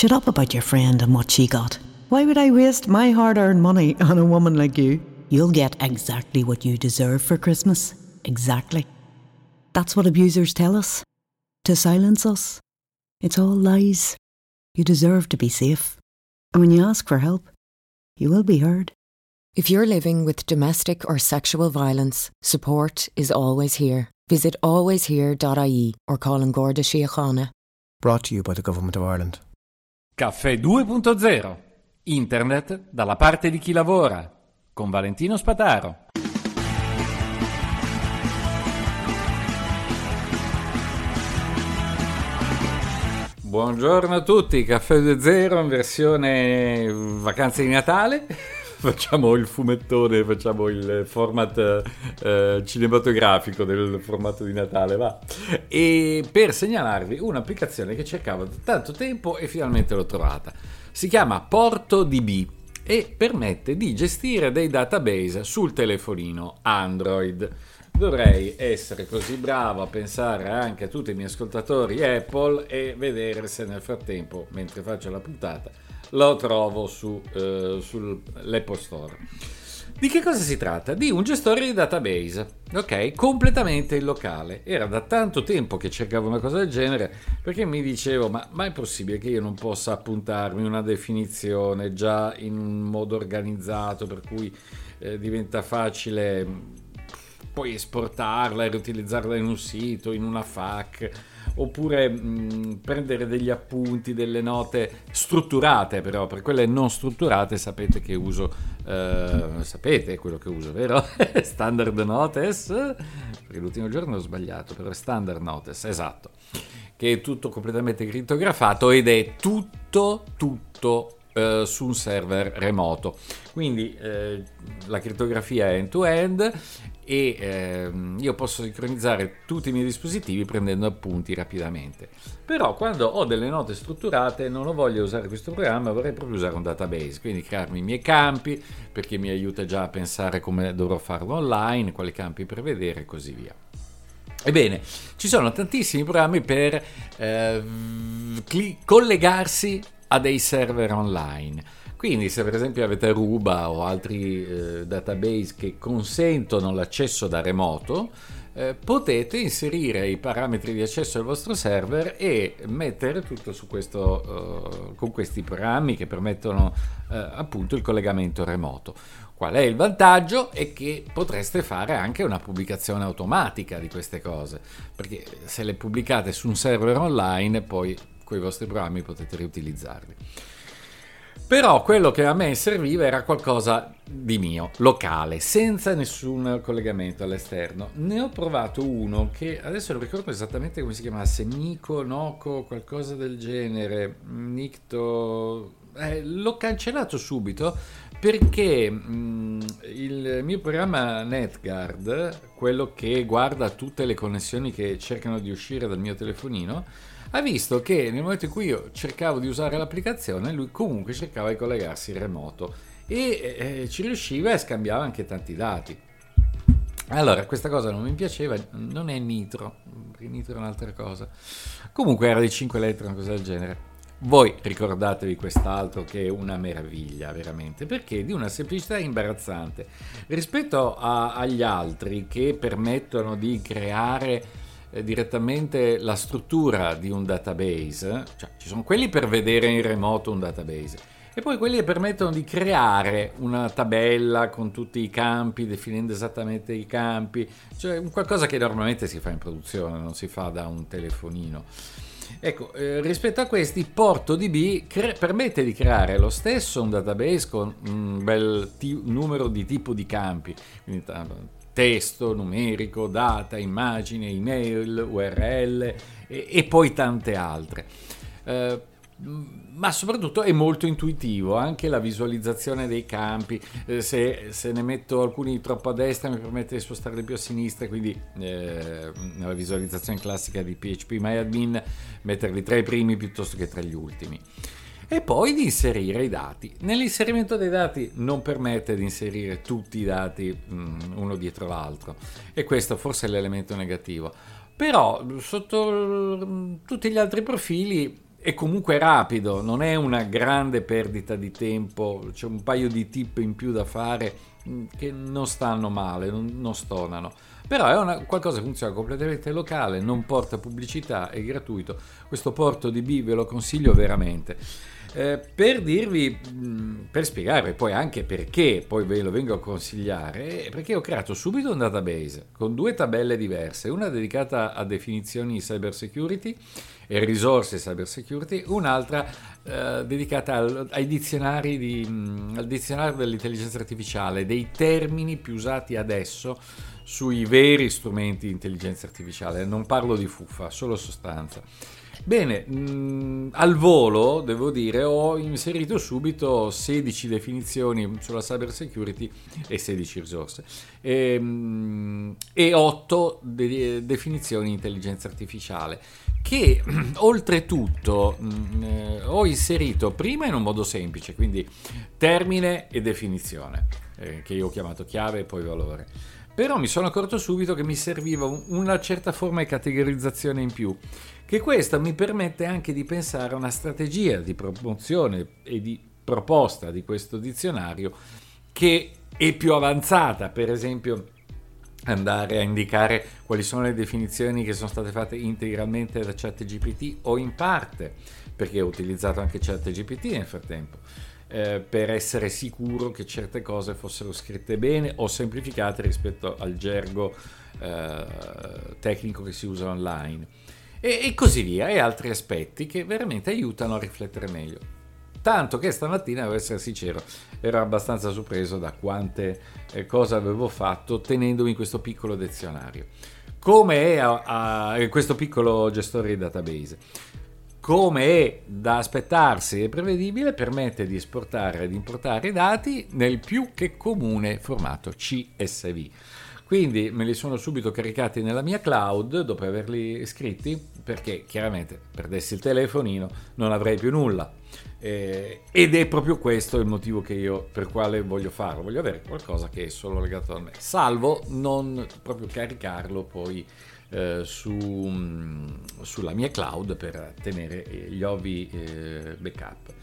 Shut up about your friend and what she got. Why would I waste my hard earned money on a woman like you? You'll get exactly what you deserve for Christmas. Exactly. That's what abusers tell us. To silence us. It's all lies. You deserve to be safe. And when you ask for help, you will be heard. If you're living with domestic or sexual violence, support is always here. Visit alwayshere.ie or call an Gorda Síochána. Brought to you by the Government of Ireland. Caffè 2.0 Internet dalla parte di chi lavora con Valentino Spataro. Buongiorno a tutti, Caffè 2.0 in versione vacanze di Natale. Facciamo il fumettone, facciamo il format eh, cinematografico del formato di Natale, va. E per segnalarvi un'applicazione che cercavo da tanto tempo e finalmente l'ho trovata. Si chiama PortoDB e permette di gestire dei database sul telefonino Android. Dovrei essere così bravo a pensare anche a tutti i miei ascoltatori Apple e vedere se nel frattempo, mentre faccio la puntata, lo trovo su, eh, sull'Apple Store. Di che cosa si tratta? Di un gestore di database, ok? Completamente in locale. Era da tanto tempo che cercavo una cosa del genere perché mi dicevo: ma, ma è possibile che io non possa appuntarmi una definizione già in un modo organizzato per cui eh, diventa facile poi esportarla e riutilizzarla in un sito, in una FAQ, oppure mh, prendere degli appunti, delle note strutturate però, per quelle non strutturate sapete che uso, eh, sapete quello che uso, vero? standard Notes, perché l'ultimo giorno ho sbagliato, però è Standard Notes, esatto, che è tutto completamente crittografato ed è tutto, tutto Uh, su un server remoto. Quindi uh, la crittografia è end-to-end e uh, io posso sincronizzare tutti i miei dispositivi prendendo appunti rapidamente. Però quando ho delle note strutturate non ho voglia di usare questo programma, vorrei proprio usare un database, quindi crearmi i miei campi perché mi aiuta già a pensare come dovrò farlo online, quali campi prevedere e così via. Ebbene, ci sono tantissimi programmi per cli- collegarsi a dei server online. Quindi se per esempio avete Ruba o altri eh, database che consentono l'accesso da remoto, eh, potete inserire i parametri di accesso al vostro server e mettere tutto su questo, uh, con questi programmi che permettono uh, appunto il collegamento remoto. Qual è il vantaggio? È che potreste fare anche una pubblicazione automatica di queste cose, perché se le pubblicate su un server online poi con i vostri programmi potete riutilizzarli. Però quello che a me serviva era qualcosa di mio, locale, senza nessun collegamento all'esterno. Ne ho provato uno che adesso non ricordo esattamente come si chiamasse, Nico, Noco, qualcosa del genere, Nicto... Eh, l'ho cancellato subito perché mh, mm, il mio programma NetGuard, quello che guarda tutte le connessioni che cercano di uscire dal mio telefonino, ha visto che nel momento in cui io cercavo di usare l'applicazione, lui comunque cercava di collegarsi in remoto e eh, ci riusciva e scambiava anche tanti dati. Allora, questa cosa non mi piaceva, non è nitro, nitro è un'altra cosa. Comunque era di 5 lettere, una cosa del genere. Voi ricordatevi quest'altro che è una meraviglia, veramente, perché di una semplicità imbarazzante. Rispetto a, agli altri che permettono di creare eh, direttamente la struttura di un database, cioè ci sono quelli per vedere in remoto un database e poi quelli che permettono di creare una tabella con tutti i campi, definendo esattamente i campi, cioè qualcosa che normalmente si fa in produzione, non si fa da un telefonino. Ecco, eh, rispetto a questi, PortoDB cre- permette di creare lo stesso un database con un bel t- numero di tipo di campi, quindi t- testo, numerico, data, immagine, email, URL e, e poi tante altre. Eh, ma soprattutto è molto intuitivo anche la visualizzazione dei campi eh, se, se, ne metto alcuni troppo a destra mi permette di spostarli più a sinistra quindi eh, nella visualizzazione classica di PHP metterli tra i primi piuttosto che tra gli ultimi e poi di inserire i dati. Nell'inserimento dei dati non permette di inserire tutti i dati mh, uno dietro l'altro e questo forse è l'elemento negativo. Però sotto tutti gli altri profili è comunque rapido, non è una grande perdita di tempo, c'è un paio di tip in più da fare mm, che non stanno male, non, non stonano. Però è una, qualcosa che funziona completamente locale, non porta pubblicità, è gratuito. Questo porto di B ve lo consiglio veramente. Eh, per dirvi, mm, per spiegare poi anche perché, poi ve lo vengo a consigliare, perché ho creato subito un database con due tabelle diverse, una dedicata a definizioni cyber security e risorse cyber security, un'altra eh, dedicata al, ai dizionari di, mm, al dizionario dell'intelligenza artificiale, dei termini più usati adesso sui veri strumenti di intelligenza artificiale, non parlo di fuffa, solo sostanza. Bene, mh, mm, al volo devo dire ho inserito subito 16 definizioni sulla cyber security e 16 risorse e, mh, e 8 de- definizioni di intelligenza artificiale che oltretutto mh, mm, eh, ho inserito prima in un modo semplice, quindi termine e definizione, eh, che io ho chiamato chiave e poi valore. Però mi sono accorto subito che mi serviva una certa forma di categorizzazione in più che questa mi permette anche di pensare a una strategia di promozione e di proposta di questo dizionario che è più avanzata, per esempio andare a indicare quali sono le definizioni che sono state fatte integralmente da ChatGPT o in parte, perché ho utilizzato anche ChatGPT nel frattempo. Eh, per essere sicuro che certe cose fossero scritte bene o semplificate rispetto al gergo eh, tecnico che si usa online e, e così via, e altri aspetti che veramente aiutano a riflettere meglio. Tanto che stamattina, devo essere sincero, ero abbastanza sorpreso da quante eh, cose avevo fatto tenendomi questo piccolo dizionario. Come è a, a, questo piccolo gestore di database. Come è da aspettarsi e prevedibile, permette di esportare ed importare i dati nel più che comune formato CSV. Quindi me li sono subito caricati nella mia cloud dopo averli scritti perché chiaramente perdessi il telefonino non avrei più nulla. Eh, ed è proprio questo il motivo io, per quale voglio farlo. Voglio avere qualcosa che è solo legato a me, salvo non proprio caricarlo poi eh, su, mm, sulla mia cloud per tenere gli ovvi eh, backup.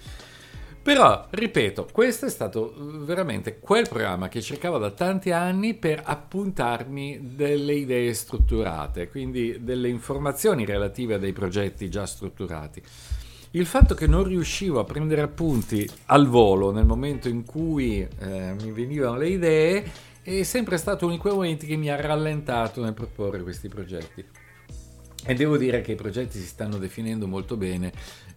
Però, ripeto, questo è stato eh, veramente quel programma che cercavo da tanti anni per appuntarmi delle idee strutturate, quindi delle informazioni relative a dei progetti già strutturati. Il fatto che non riuscivo a prendere appunti al volo nel momento in cui eh, mi venivano le idee è sempre stato uno di quei momenti che mi ha rallentato nel proporre questi progetti. E devo dire che i progetti si stanno definendo molto bene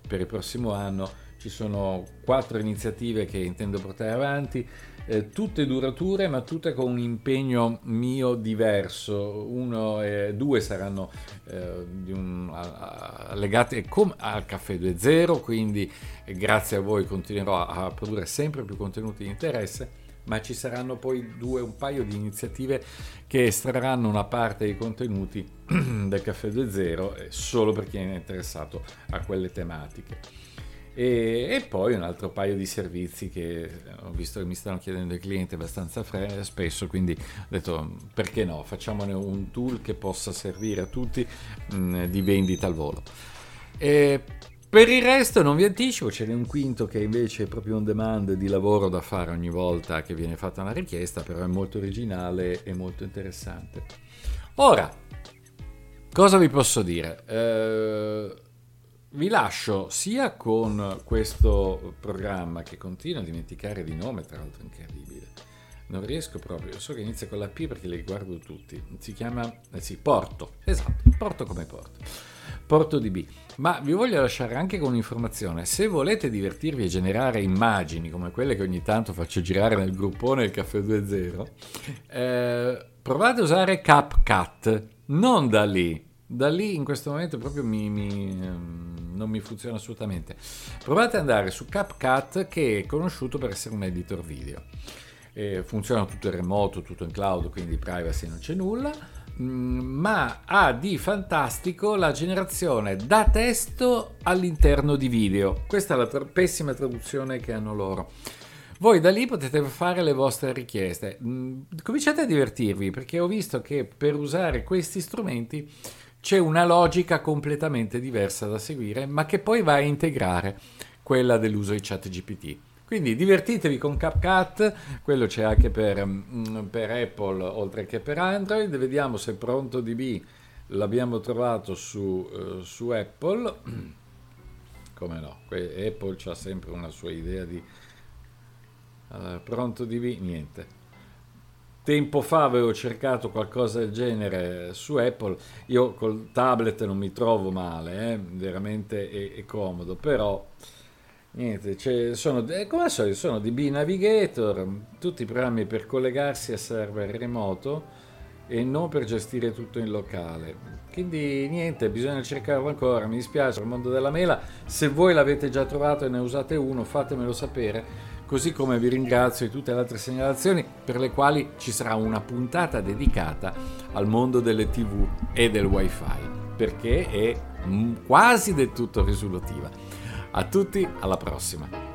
per il prossimo anno ci sono quattro iniziative che intendo portare avanti, eh, tutte durature ma tutte con un impegno mio diverso. Uno e due saranno eh, un, a, a, legate com, al Caffè 2.0, quindi eh, grazie a voi continuerò a, a produrre sempre più contenuti di interesse ma ci saranno poi due, un paio di iniziative che estrarranno una parte dei contenuti del Caffè 2.0 eh, solo per chi è interessato a quelle tematiche. E, e, poi un altro paio di servizi che ho visto che mi stanno chiedendo i clienti abbastanza fre- spesso, quindi ho detto perché no, facciamone un tool che possa servire a tutti mh, mm, di vendita al volo. E per il resto non vi anticipo, ce n'è un quinto che invece è proprio un demand di lavoro da fare ogni volta che viene fatta una richiesta, però è molto originale e molto interessante. Ora, cosa vi posso dire? Eh, vi lascio sia con questo programma che continua a dimenticare di nome, tra l'altro incredibile. Non riesco proprio, so che inizia con la P perché li guardo tutti. Si chiama, eh sì, Porto, esatto, Porto come Porto. Porto DB. Ma vi voglio lasciare anche con un'informazione. Se volete divertirvi e generare immagini come quelle che ogni tanto faccio girare nel gruppone del Caffè 2.0, eh, provate a usare CapCut, non da lì. Da lì in questo momento proprio mi, mi ehm, non mi funziona assolutamente. Provate ad andare su CapCut che è conosciuto per essere un editor video. Eh, funziona tutto in remoto, tutto in cloud, quindi privacy non c'è nulla, ma ha di fantastico la generazione da testo all'interno di video. Questa è la tra- pessima traduzione che hanno loro. Voi da lì potete fare le vostre richieste. Mm, cominciate a divertirvi perché ho visto che per usare questi strumenti c'è una logica completamente diversa da seguire, ma che poi va a integrare quella dell'uso di chat GPT. Quindi divertitevi con CapCut, quello c'è anche per, mm, per, Apple oltre che per Android, vediamo se ProntoDB l'abbiamo trovato su, uh, su Apple, come no, Apple ha sempre una sua idea di uh, ProntoDB, niente. Tempo fa avevo cercato qualcosa del genere su Apple, io col tablet non mi trovo male, eh? veramente è, è comodo, però Niente, cioè sono, come al solito sono DB Navigator, tutti i programmi per collegarsi a server remoto e non per gestire tutto in locale. Quindi niente, bisogna cercarlo ancora, mi dispiace, il mondo della mela, se voi l'avete già trovato e ne usate uno fatemelo sapere, così come vi ringrazio di tutte le altre segnalazioni per le quali ci sarà una puntata dedicata al mondo delle tv e del wifi, perché è quasi del tutto risolutiva. A tutti, alla prossima!